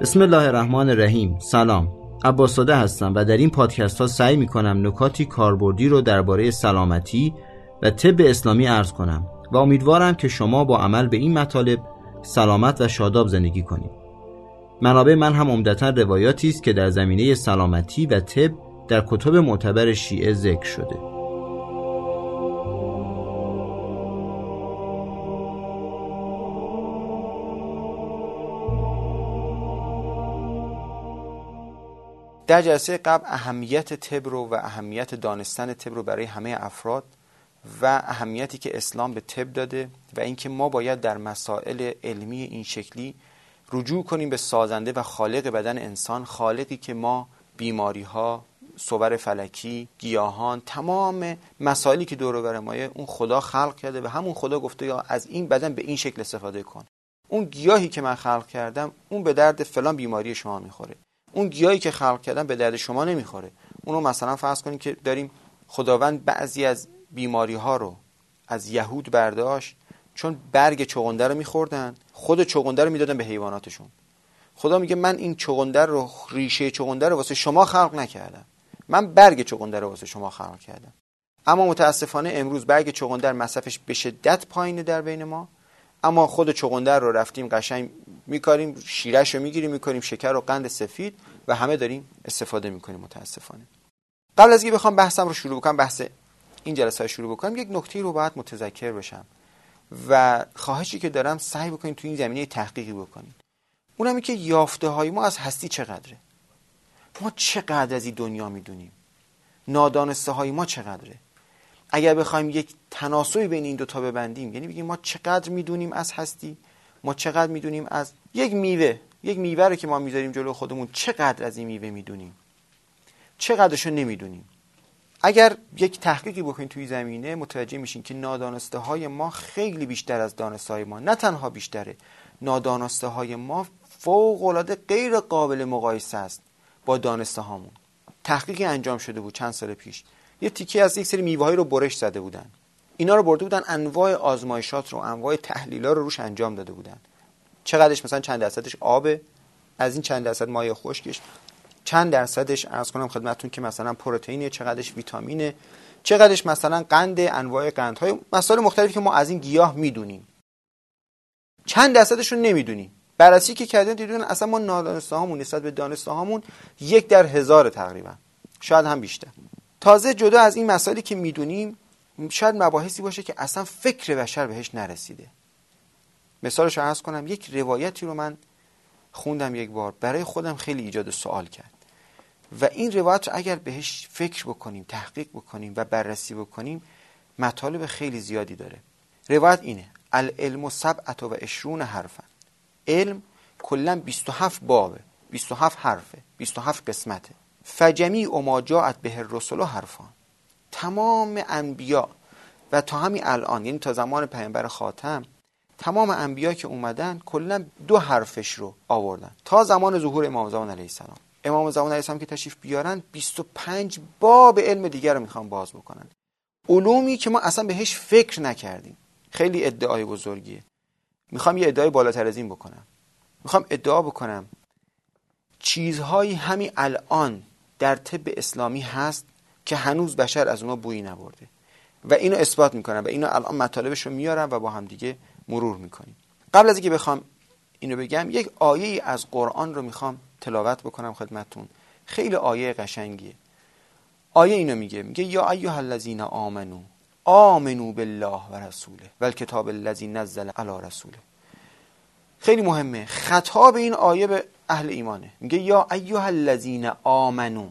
بسم الله الرحمن الرحیم. سلام. عباساده هستم و در این پادکست ها سعی می کنم نکاتی کاربردی رو درباره سلامتی و طب اسلامی عرض کنم و امیدوارم که شما با عمل به این مطالب سلامت و شاداب زندگی کنید. منابع من هم عمدتا روایاتی است که در زمینه سلامتی و طب در کتب معتبر شیعه ذکر شده. در جلسه قبل اهمیت تب رو و اهمیت دانستن تب رو برای همه افراد و اهمیتی که اسلام به تب داده و اینکه ما باید در مسائل علمی این شکلی رجوع کنیم به سازنده و خالق بدن انسان خالقی که ما بیماری ها صور فلکی گیاهان تمام مسائلی که دور بر مایه اون خدا خلق کرده و همون خدا گفته یا از این بدن به این شکل استفاده کن. اون گیاهی که من خلق کردم اون به درد فلان بیماری شما می‌خوره. اون گیاهی که خلق کردن به درد شما نمی‌خوره. اونو مثلا فرض کنید که داریم خداوند بعضی از بیماری ها رو از یهود برداشت چون برگ چغنده رو میخوردن. خود چغنده رو می‌دادن به حیواناتشون. خدا میگه من این چغنده رو ریشه چغنده رو واسه شما خلق نکردم. من برگ چغنده رو واسه شما خلق کردم. اما متاسفانه امروز برگ چغندر مصرفش به شدت پایینه در بین ما. اما خود چغندر رو رفتیم قشنگ میکاریم شیرش رو می‌گیریم می‌کنیم شکر و قند سفید و همه داریم استفاده می‌کنیم متاسفانه. قبل از اینکه بخوام بحثم رو شروع بکنم بحث این جلسه رو شروع بکنم یک نکته رو باید متذکر بشم و خواهشی که دارم سعی بکنید تو این زمینه تحقیقی بکنید. اونم که یافته های ما از هستی چقدره؟ ما چقدر از این دنیا می‌دونیم؟ نادانسته های ما چقدره؟ اگر بخوایم یک تناسبی بین این دوتا ببندیم یعنی بگیم ما چقدر می‌دونیم از هستی ما چقدر می‌دونیم از یک میوه یک میوه رو که ما می‌ذاریم جلو خودمون چقدر از این میوه می‌دونیم؟ چقدرش رو نمی‌دونیم؟ اگر یک تحقیقی بکنید توی زمینه متوجه میشین که نادانسته های ما خیلی بیشتر از دانسته های ما نه تنها بیشتره نادانسته های ما فوق العاده غیر قابل مقایسه است با دانسته هامون تحقیقی انجام شده بود چند سال پیش. یه تیکی از یک سری میوه رو برش زده بودن. اینا رو برده بودن انواع آزمایشات رو انواع تحلیلا رو روش انجام داده بودن. چقدرش مثلا چند درصدش آبه؟ از این چند درصد مایع خشکش. چند درصدش ارز کنم خدمتتون که مثلا پروتئینه چقدرش ویتامینه؟ چقدرش مثلا قند انواع قندهای مسائل مختلفی که ما از این گیاه می‌دونیم. چند درصدش رو نمی‌دونیم بررسی که کردن؟ دیدون اصلا ما نادانسته هامون نسبت به دانسته هامون یک در هزار تقریبا. شاید هم بیشتر. تازه جدا از این مسائلی که می‌دونیم شاید مباحثی باشه که اصلا فکر بشر بهش نرسیده. مثالش رو عرض کنم یک روایتی رو من خوندم یک بار برای خودم خیلی ایجاد سوال کرد. و این روایت رو اگر بهش فکر بکنیم تحقیق بکنیم و بررسی بکنیم مطالب خیلی زیادی داره. روایت اینه العلم سبعت و اشرون حرفن علم کلا 27 بابه 27 حرفه 27 قسمته. فجمیع ما جاءت به الرسل حرفان. تمام انبیا و تا همین الان یعنی تا زمان پیامبر خاتم تمام انبیا که اومدن کلا دو حرفش رو آوردن. تا زمان ظهور امام زمان علیه السلام. امام زمان علیه السلام که تشریف بیارن 25 باب علم دیگر رو می‌خوان باز بکنن. علومی که ما اصلا بهش فکر نکردیم. خیلی ادعای بزرگیه. می‌خوام یه ادعای بالاتر از این بکنم. می‌خوام ادعا بکنم. چیزهایی همین الان در طب اسلامی هست که هنوز بشر از اونها بویی نبرده. و اینو اثبات می‌کنم و اینو الان مطالبش رو میارم و با هم دیگه مرور می‌کنیم. قبل از اینکه بخوام اینو بگم یک آیه از قرآن رو می‌خوام تلاوت بکنم خدمتون خیلی آیه قشنگیه. آیه اینو میگه میگه یا ایها الذین آمنو آمنو بالله و رسوله و الکتاب الذی نزل علی رسوله. خیلی مهمه. خطاب این آیه به اهل ایمانه. میگه یا ایها الذین آمنو.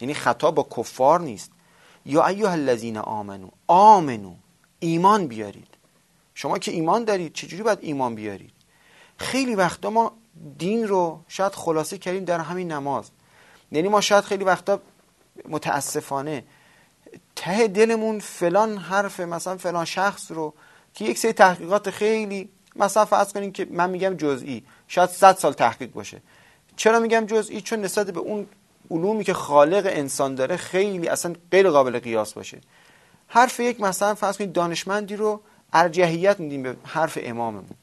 یعنی خطاب با کفار نیست. یا ایها الذین آمنو. آمنو. ایمان بیارید. شما که ایمان دارید چجوری باید ایمان بیارید؟ خیلی وقتا ما دین رو شاید خلاصه کردیم در همین نماز. یعنی ما شاید خیلی وقتا متاسفانه ته دلمون فلان حرف مثلا فلان شخص رو که یک سری تحقیقات خیلی مثلا فرض کنیم که من میگم جزئی شاید 100 سال تحقیق باشه. چرا میگم جزئی؟ چون نسبت به اون علومی که خالق انسان داره خیلی اصلا غیر قابل قیاس باشه. حرف یک مثلا فرض کنید دانشمندی رو ارجحیت میدیم به حرف اماممون.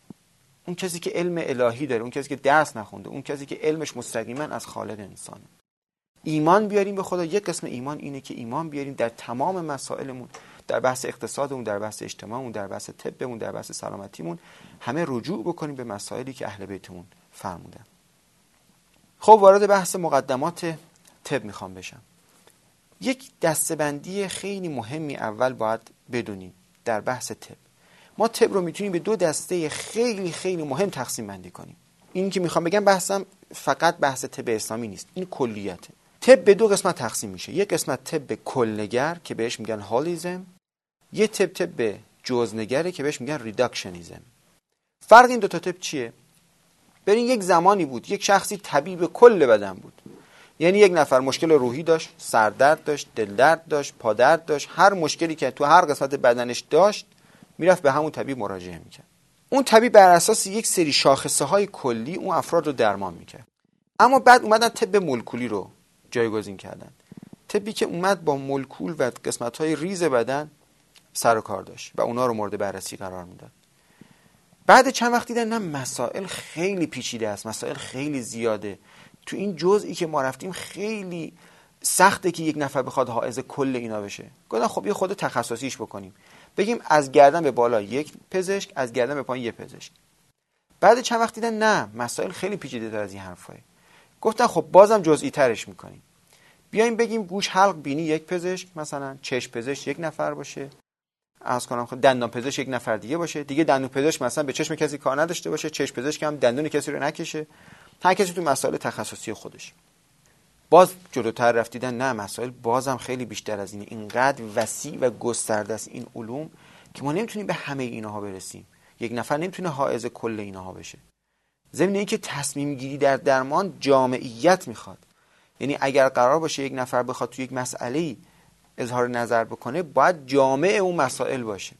اون کسی که علم الهی داره اون کسی که درس نخونده اون کسی که علمش مستقیما از خالق انسانه. ایمان بیاریم به خدا. یک قسم ایمان اینه که ایمان بیاریم در تمام مسائلمون. در بحث اقتصادمون در بحث اجتماعمون در بحث طبمون در بحث سلامتیمون همه رجوع بکنیم به مسائلی که اهل بیتمون فرمودن. خب وارد بحث مقدمات طب می‌خوام بشم. یک دستبندی خیلی مهمی اول باید بدونیم در بحث طب. ما طب رو می‌تونیم به دو دسته خیلی خیلی مهم تقسیم بندی کنیم. این که می‌خوام بگم بحثم فقط بحث طب اسلامی نیست این کلیته. طب به دو قسمت تقسیم میشه. یک قسمت طب کل‌نگر که بهش میگن holism یه طب طب جزءنگره که بهش میگن reductionism فرق این دو تا طب چیه؟ ببین یک زمانی بود یک شخصی طبیب کل بدن بود. یعنی یک نفر مشکل روحی داشت سردرد داشت دلدرد داشت پادرد داشت هر مشکلی که تو هر قسمت بدنش داشت می‌رفت به همون طبیب مراجعه می‌کرد. اون طبیب بر اساس یک سری شاخصه های کلی اون افراد رو درمان می‌کرد. اما بعد اومدن طب مولکولی رو جایگزین کردن. طبی که اومد با مولکول و قسمت های ریز بدن سر و کار داشت و اونا رو مورد بررسی قرار می‌داد. بعد چند وقت دیدن نه مسائل خیلی پیچیده است مسائل خیلی زیاده. تو این جزئی که ما رفتیم خیلی سخته که یک نفر بخواد حائز کل اینا بشه. گفتن خب یه خود تخصصیش بکنیم. بگیم از گردن به بالا یک پزشک از گردن به پایین یک پزشک. بعد چند وقت دیدن نه مسائل خیلی پیچیده تر از این حرفای. گفتن خب بازم جزئی ترش می‌کنیم. بیایم بگیم گوش حلق بینی یک پزشک مثلا چشم پزشک یک نفر باشه. از کنم خب دندان پزشک یک نفر دیگه باشه. دیگه دندون پزشک مثلا به چشم کسی کار نداشته باشه چشم پزشک هم دندون کسی رو نکشه. هر کسی تو مسائل تخصصی خودش. باز جلوتر رفتیدن نه مسائل بازم خیلی بیشتر از اینه. اینقدر وسیع و گسترده است این علوم که ما نمی‌تونیم به همه اینها برسیم. یک نفر نمی‌تونه حائز کل اینها بشه. ضمن اینکه تصمیم گیری در درمان جامعیت می‌خواد. یعنی اگر قرار باشه یک نفر بخواد تو یک مسئله اظهار نظر بکنه باید جامع اون مسائل باشه.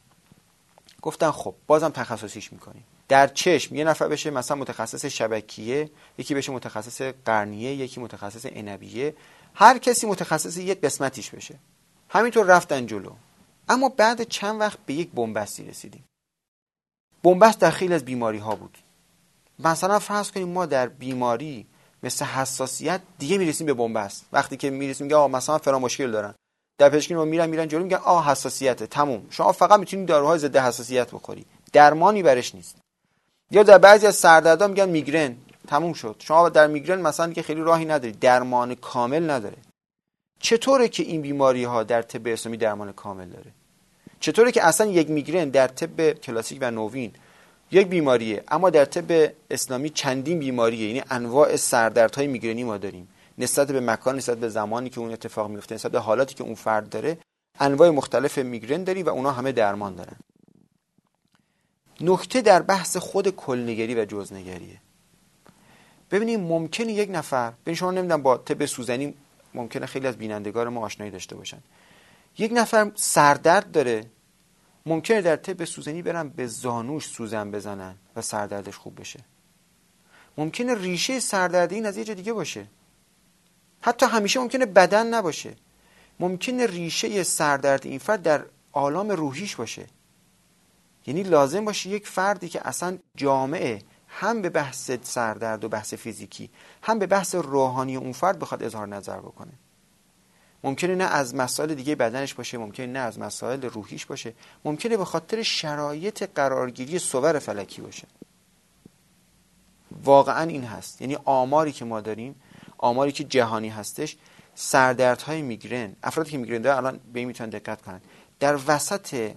گفتن خب بازم تخصصیش می‌کنیم. در چشم یه نفر بشه مثلا متخصص شبکیه یکی بشه متخصص قرنیه یکی متخصص عنبیه هر کسی متخصص یک قسمتیش بشه. همینطور رفتن جلو. اما بعد چند وقت به یک بنبستی رسیدیم. بنبست در خیلی از بیماری ها بود. مثلا فرض کنیم ما در بیماری مثل حساسیت دیگه می‌رسیم به بنبست. وقتی که می‌رسیم میگه مثلا فرا مشکل دارن. در پزشکی ما میرن میرن جلو میگن آ حساسیته. تموم. شما فقط می‌تونید داروهای ضد حساسیت بخوری. درمانی برش نیست. یا در بعضی از سردردها میگن میگرن. تموم شد. شما در میگرن مثلا که خیلی راهی نداری. درمان کامل نداره. چطوره که این بیماری ها در طب اسلامی درمان کامل داره؟ چطوره که اصلا یک میگرن در طب کلاسیک و نوین یک بیماریه اما در طب اسلامی چندین بیماریه. یعنی انواع سردردهای میگرنی ما داریم. نسبت به مکان نسبت به زمانی که اون اتفاق میفته نسبت به حالاتی که اون فرد داره انواع مختلف میگرن داری و اونا همه درمان دارن. نکته در بحث خود کلنگری و جزنگریه. ببینید ممکنه یک نفر ببین شما نمی‌دونم با طب سوزنی ممکنه خیلی از بینندگان ما آشنایی داشته باشن. یک نفر سردرد داره ممکنه در طب سوزنی برن به زانوش سوزن بزنن و سردردش خوب بشه. ممکنه ریشه سردردی این از یه دیگه باشه. حتی همیشه ممکنه بدن نباشه. ممکنه ریشه سردرد این فرد در عالم روحیش باشه. یعنی لازم باشه یک فردی که اصلا جامعه هم به بحث سردرد و بحث فیزیکی هم به بحث روحانی اون فرد بخواد اظهار نظر بکنه. ممکنه نه از مسائل دیگه بدنش باشه ممکنه نه از مسائل روحیش باشه. ممکنه به خاطر شرایط قرارگیری صور فلکی باشه. واقعا این هست. یعنی آماری که ما داریم آماری که جهانی هستش سردردهای میگرن. افرادی که میگرن دارن الان به می‌تونن دقت کنن. در وسط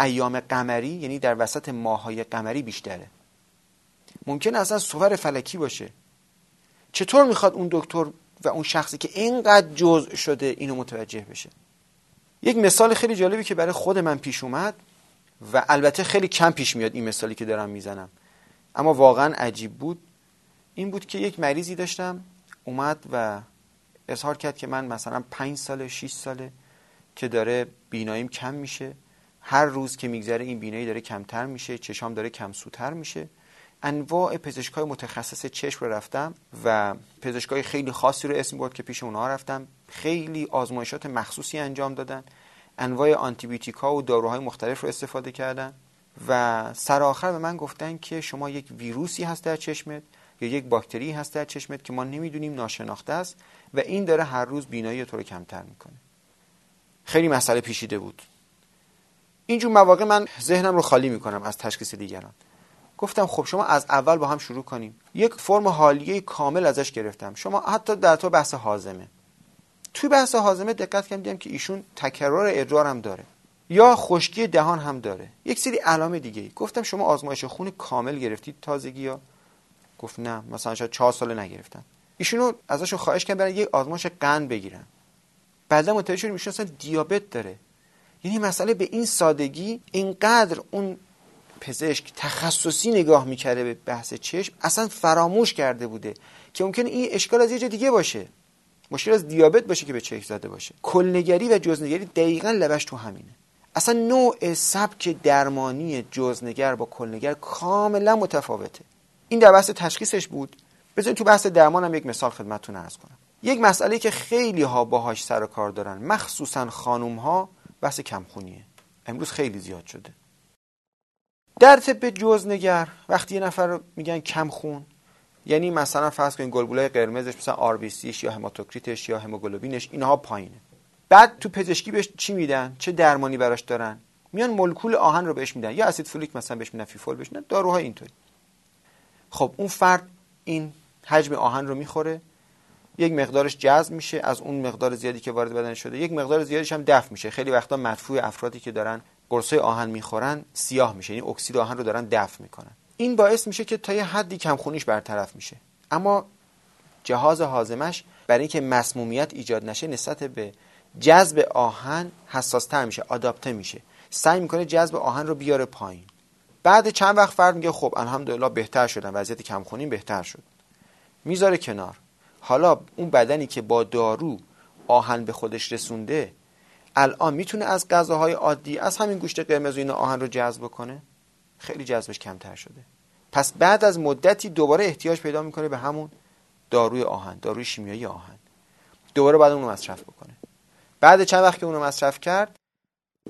ایام قمری یعنی در وسط ماهای قمری بیشتره. ممکن اصلا صور فلکی باشه. چطور می‌خواد اون دکتر و اون شخصی که اینقدر جزء شده اینو متوجه بشه؟ یک مثال خیلی جالبی که برای خود من پیش اومد و البته خیلی کم پیش میاد این مثالی که دارم می‌زنم. اما واقعا عجیب بود. این بود که یک مریضی داشتم اومد و اظهار کرد که من مثلا پنج ساله 6 ساله که داره بیناییم کم میشه. هر روز که میگذره این بینایی داره کمتر میشه چشام داره کمسوتر میشه. انواع پزشکای متخصص چشم رو رفتم و پزشکای خیلی خاصی رو اسم برد که پیش اونها رفتم. خیلی آزمایشات مخصوصی انجام دادن. انواع آنتیبیوتیکا و داروهای مختلف رو استفاده کردن و سرآخر به من گفتن که شما یک ویروسی هست در چشمت یا یک باکتری هست در چشمت که ما نمی‌دونیم ناشناخته است و این داره هر روز بینایی تو رو کمتر می‌کنه. خیلی مسئله پیشیده بود. اینجور مواقع من ذهنم رو خالی می‌کنم از تشخیص دیگران. گفتم خب شما از اول با هم شروع کنیم. یک فرم حالیه کامل ازش گرفتم. شما حتی در تو بحث حازمه. توی بحث حازمه دقت کردم که ایشون تکرار ادرار هم داره. یا خشکی دهان هم داره. یک سری علامه دیگه گفتم شما آزمایش خون کامل گرفتید تازگی یا گفت نه مثلا شاید چهار ساله نگرفتن. ایشونو ازشون خواهش کردم برای یک آزمایش قند بگیرن. بعدا متوجه شدیم ایشون اصلا دیابت داره. یعنی مسئله به این سادگی اینقدر اون پزشک تخصصی نگاه می‌کرده به بحث چشم اصلا فراموش کرده بوده که ممکنه این اشکال از یه دیگه باشه. مشکل از دیابت باشه که به چشم زده باشه. کلنگری و جزنگری دقیقا لبش تو همینه. اصلا نوع سبک درمانی جزنگر با کلنگر کاملا متفاوته. این در بحث تشخیصش بود. بذارید تو بحث درمانم یک مثال خدمتتون عرض کنم. یک مسئله که خیلی ها باهاش سر و کار دارن مخصوصا خانوم ها بحث کمخونیه. امروز خیلی زیاد شده. در طب جزنگر وقتی یه نفر میگن کمخون یعنی مثلا فرض کنید گلبولای قرمزش مثلا آر یا هماتوکریتش یا هموگلوبینش اینها پایینه. بعد تو پزشکی بهش چی میدن؟ چه درمانی براش دارن؟ میان مولکول آهن رو بهش میدن یا اسید فولیک مثلا بهش میدن فیفول بهش میدن داروهای اینطوری. خب اون فرد این حجم آهن رو می‌خوره یک مقدارش جذب میشه از اون مقدار زیادی که وارد بدن شده یک مقدار زیادیش هم دفع میشه. خیلی وقتا مدفوع افرادی که دارن قرصه آهن می‌خورن سیاه میشه یعنی اکسید آهن رو دارن دفع می‌کنن. این باعث میشه که تا یه حدی کمخونیش برطرف میشه. اما جهاز حازمش برای اینکه مسمومیت ایجاد نشه نسبت به جذب آهن حساستر میشه آداپته میشه. سعی می‌کنه جذب آهن رو بیاره پایین. بعد چند وقت فرد میگه خب الحمدلله بهتر شدن. وضعیت کمخونیم بهتر شد. می‌ذاره کنار. حالا اون بدنی که با دارو آهن به خودش رسونده الان می‌تونه از غذاهای عادی از همین گوشت قرمز و این آهن رو جذب کنه خیلی جذبش کمتر شده. پس بعد از مدتی دوباره احتیاج پیدا می‌کنه به همون داروی آهن داروی شیمیایی آهن. دوباره بعد اونو مصرف بکنه. بعد چند وقت که اونو مصرف کرد؟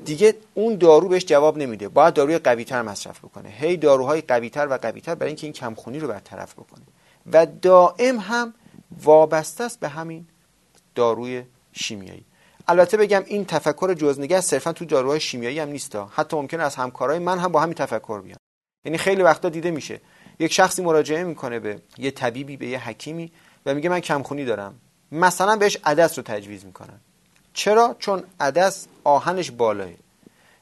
دیگه اون دارو بهش جواب نمیده. باید داروی قوی تر مصرف بکنه. هی داروهای قوی تر و قوی تر برای اینکه این کمخونی رو برطرف بکنه. و دائم هم وابسته است به همین داروی شیمیایی. البته بگم این تفکر جزنگه صرفا تو داروهای شیمیایی هم نیست. حتی ممکنه از همکارای من هم با همین تفکر بیان. یعنی خیلی وقتا دیده میشه. یک شخصی مراجعه می‌کنه به یه طبیبی به یه حکیمی و میگه من کمخونی دارم. مثلا بهش عدس رو تجویز می‌کنن. چرا؟ چون عدس آهنش بالاه.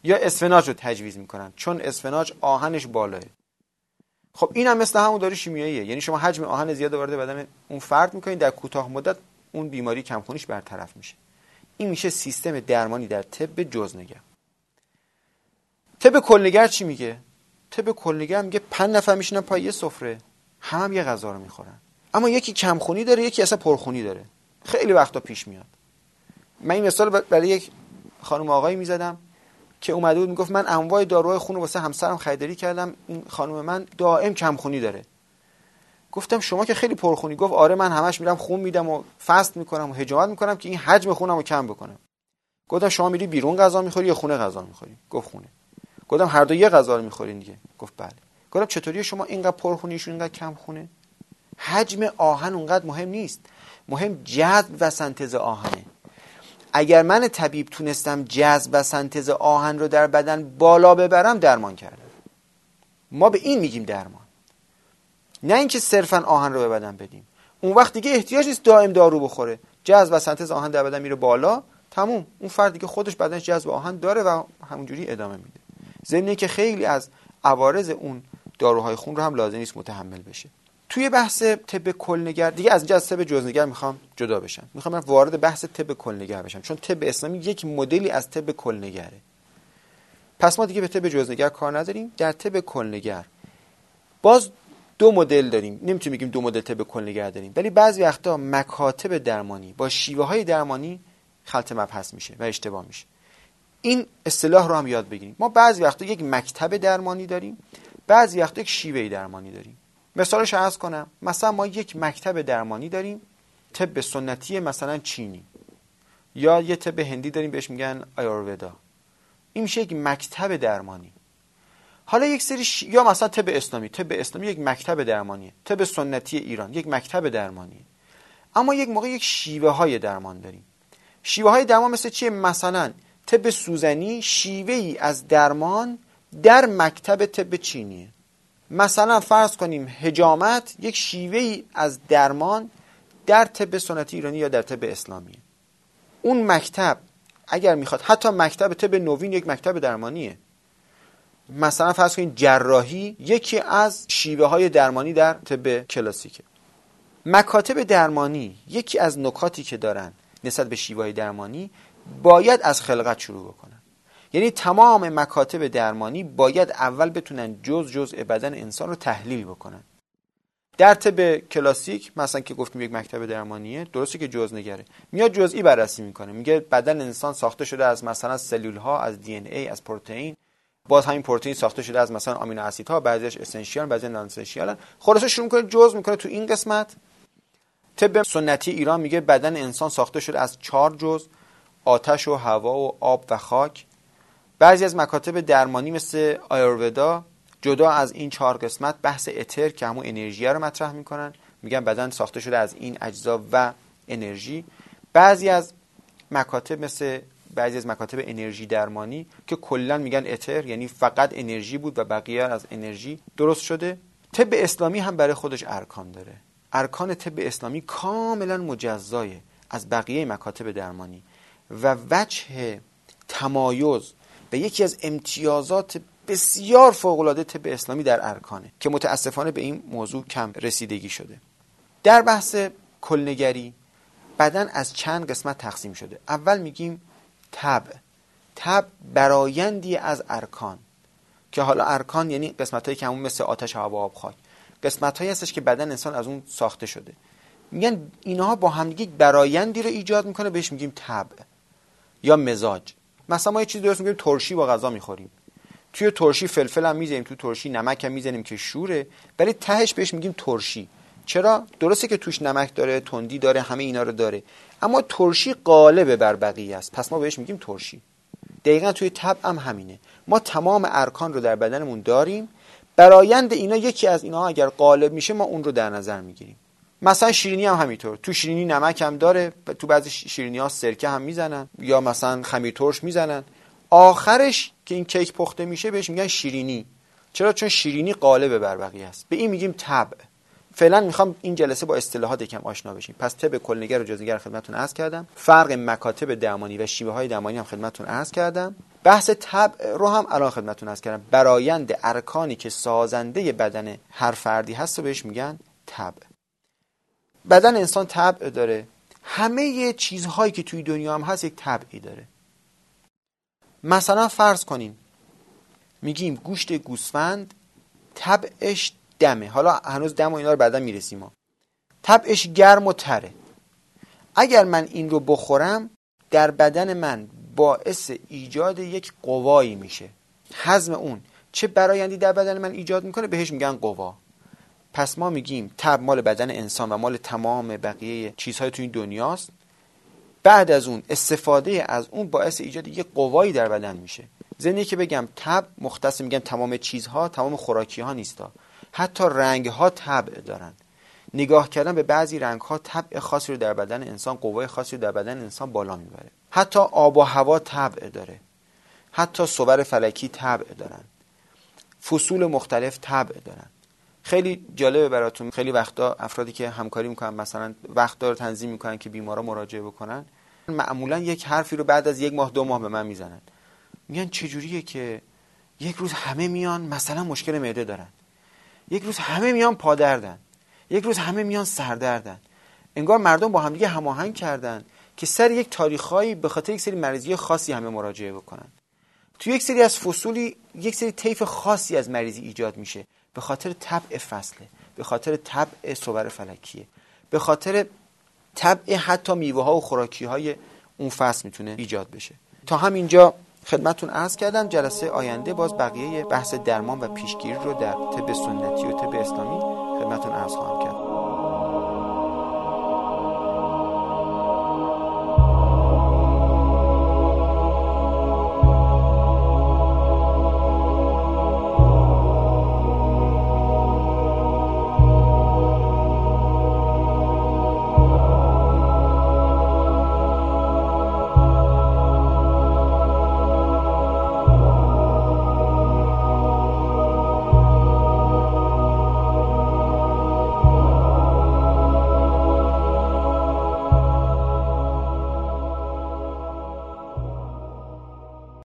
یا اسفناج رو تجویز می‌کنن. چون اسفناج آهنش بالاه. خب این هم مثل همون دارو شیمیاییه. یعنی شما حجم آهن زیاد وارد بدن اون فرد می‌کنین در کوتاه مدت اون بیماری کمخونیش برطرف میشه. این میشه سیستم درمانی در طب جزنگر طب کلنگر چی میگه؟ طب کلنگر میگه پنج نفر میشینن پای یه سفره. هم یه غذا رو می‌خورن. اما یکی کمخونی داره یکی اصلا پرخونی داره. خیلی وقتا پیش میاد. من این مثال برای یک خانم آقایی می‌زدم که اومده بود می‌گفت من انواع داروهای خون واسه همسرم خریداری کردم. این خانم من دائم کمخونی داره. گفتم شما که خیلی پرخونی. گفت آره من همش میرم خون میدم و فست می‌کنم و حجامت می‌کنم که این حجم خونم رو کم بکنم گفتم شما میری بیرون غذا می‌خوری یا خونه غذا می‌خوری؟ گفت خونه. گفتم هر دو یه غذا رو می‌خورین دیگه. گفت بله. گفتم چطوری شما اینقدر پرخونیشون اینقدر کم خونه حجم آهن اونقدر مهم نیست. مهم جذب و سنتز آهنه. اگر من طبیب تونستم جذب و سنتز آهن رو در بدن بالا ببرم درمان کردم. ما به این میگیم درمان. نه اینکه صرفا آهن رو به بدن بدیم. اون وقت دیگه احتیاج نیست دائم دارو بخوره. جذب و سنتز آهن در بدن میره بالا تموم. اون فرد دیگه خودش بدنش جذب آهن داره و همونجوری ادامه میده. ضمن که خیلی از عوارض اون داروهای خون رو هم لازم نیست متحمل بشه. توی بحث طب کلنگر دیگه از اینجا از طب جزنگر می‌خوام جدا بشم. می‌خوام وارد بحث طب کلنگر بشم. چون طب اسلامی یک مدلی از طب کلنگره. پس ما دیگه به طب جزنگر کار نداریم. در طب کلنگر باز دو مدل داریم. نمی‌تونیم بگیم دو مدل طب کلنگر داریم. ولی بعضی وقتا مکاتب درمانی با شیوه های درمانی خلط مبحث میشه و اشتباه میشه. این اصطلاح رو هم یاد بگیریم. ما بعضی وقتا یک مکتب درمانی داریم. بعضی وقتا یک شیوه درمانی داریم. مثالش عرض کنم. مثلا ما یک مکتب درمانی داریم طب سنتی مثلا چینی. یا یه طب هندی داریم بهش میگن آیورودا این میشه یک مکتب درمانی. حالا یک سری ش... یا مثلا طب اسلامی. طب اسلامی یک مکتب درمانیه. طب سنتی ایران یک مکتب درمانیه. اما یک موقع یک شیوه های درمان داریم. شیوه های درمان مثل چیه؟ مثلا طب سوزنی شیوه ای از درمان در مکتب طب چینیه. مثلا فرض کنیم هجامت یک شیوه ای از درمان در طب سنتی ایرانی یا در طب اسلامیه اون مکتب اگر می‌خواد حتی مکتب طب نوین یک مکتب درمانیه. مثلا فرض کنید جراحی یکی از شیوه های درمانی در طب کلاسیکه. مکاتب درمانی یکی از نکاتی که دارن نسبت به شیوه درمانی باید از خلقت شروع بکنن یعنی تمام مکاتب درمانی باید اول بتونن جز جز بدن انسان رو تحلیل بکنن. در طب کلاسیک مثلا که گفتیم یک مکتب درمانیه درسته که جز نگره. میاد جزئی بررسی می‌کنه. میگه بدن انسان ساخته شده از مثلا سلول ها از دی ای از پروتئین. باز همین پروتئین ساخته شده از مثلا آمینو اسیدها بعضیش اسنشیال بعضی نان اسنشیال خلاصه شروع می‌کنه جز می‌کنه تو این قسمت. طب سنتی ایران میگه بدن انسان ساخته شده از چهار جز آتش و هوا و آب و خاک. بعضی از مکاتب درمانی مثل آیورودا جدا از این چهار قسمت بحث اتر که همون انرژی رو مطرح می‌کنن. میگن بدن ساخته شده از این اجزا و انرژی. بعضی از مکاتب مثل بعضی از مکاتب انرژی درمانی که کلا میگن اتر یعنی فقط انرژی بود و بقیه از انرژی درست شده طب اسلامی هم برای خودش ارکان داره. ارکان طب اسلامی کاملا مجزایه از بقیه مکاتب درمانی. و وجه تمایز یکی از امتیازات بسیار فوقالعاده طب اسلامی در ارکانه که متاسفانه به این موضوع کم رسیدگی شده. در بحث کلنگری بدن از چند قسمت تقسیم شده. اول میگیم تب تب برایندی از ارکان که حالا ارکان یعنی قسمت هایی که همون مثل آتش هوا آب خاک. قسمت هایی هستش که بدن انسان از اون ساخته شده. میگن اینها با همدیگه برایندی رو ایجاد می‌کنه بهش میگیم تب یا مزاج. مثلا ما یه چیزی درست میگیم ترشی با غذا می‌خوریم. توی ترشی فلفل هم می‌زنیم تو ترشی نمک هم می‌زنیم که شوره ولی تهش بهش میگیم ترشی. چرا؟ درسته که توش نمک داره تندی داره همه اینا رو داره. اما ترشی قالب بر بقیه است. پس ما بهش میگیم ترشی. دقیقا توی تب هم همینه. ما تمام ارکان رو در بدنمون داریم. برایند اینا یکی از اینا اگر قالب میشه ما اون رو در نظر می‌گیریم. مثلا شیرینی هم همینطور. تو شیرینی نمک هم داره تو بعضی شیرینی ها سرکه هم می‌زنن یا مثلا خمیر ترش می‌زنن. آخرش که این کیک پخته میشه بهش میگن شیرینی. چرا؟ چون شیرینی قالب بر بقیه است. به این میگیم تب فعلا می‌خوام این جلسه با اصطلاحات یکم آشنا بشیم. پس طب کلنگر و جزنگر خدمتتون عرض کردم. فرق مکاتب درمانی و شیوه های درمانی هم خدمتتون عرض کردم. بحث تب رو هم الان خدمتتون عرض کردم. برایند ارکانی که سازنده بدن هر فردی هست و بهش میگن تب بدن انسان تب داره. همه چیزهایی که توی دنیا هم هست یک طبعی داره. مثلا فرض کنیم. میگیم گوشت گوسفند طبعش دمه. حالا هنوز دم و اینا رو بعدا می‌رسیم. ما طبعش گرم و تره. اگر من این رو بخورم در بدن من باعث ایجاد یک قوایی میشه. حزم اون. چه برایندی در بدن من ایجاد می‌کنه؟ بهش میگن قوا. پس ما میگیم تب مال بدن انسان و مال تمام بقیه چیزهای تو این دنیاست. بعد از اون استفاده از اون باعث ایجاد یک قوایی در بدن میشه. زنی که بگم تب مختص میگم تمام چیزها تمام خوراکی ها نیستا. حتی رنگ ها طبع دارند نگاه کردن به بعضی رنگ ها طبع خاصی رو در بدن انسان قوای خاصی رو در بدن انسان بالا می‌بره. حتی آب و هوا طبع داره. حتی صور فلکی طبع دارن. فصول مختلف طبع دارن. خیلی جالبه براتون. خیلی وقتا افرادی که همکاری می‌کنن مثلا وقت دار تنظیم می‌کنن که بیمارا مراجعه بکنن معمولا یک حرفی رو بعد از یک ماه دو ماه به من می‌زنن. میگن چجوریه که یک روز همه میان مثلا مشکل معده دارن. یک روز همه میان پادردن. یک روز همه میان سردردن. انگار مردم با همدیگه هماهنگ کردن که سر یک تاریخهایی به خاطر یک سری مریضی خاصی همه مراجعه بکنن. تو یک سری از فصولی یک سری طیف خاصی از مریضی ایجاد میشه. به خاطر طبع فصله به خاطر طبع صور فلکیه به خاطر طبع حتی میوه ها و خوراکی های اون فصل می‌تونه ایجاد بشه. تا همینجا خدمتون عرض کردم جلسه آینده باز بقیه بحث درمان و پیشگیری رو در طب سنتی و طب اسلامی خدمتون عرض خواهم کرد.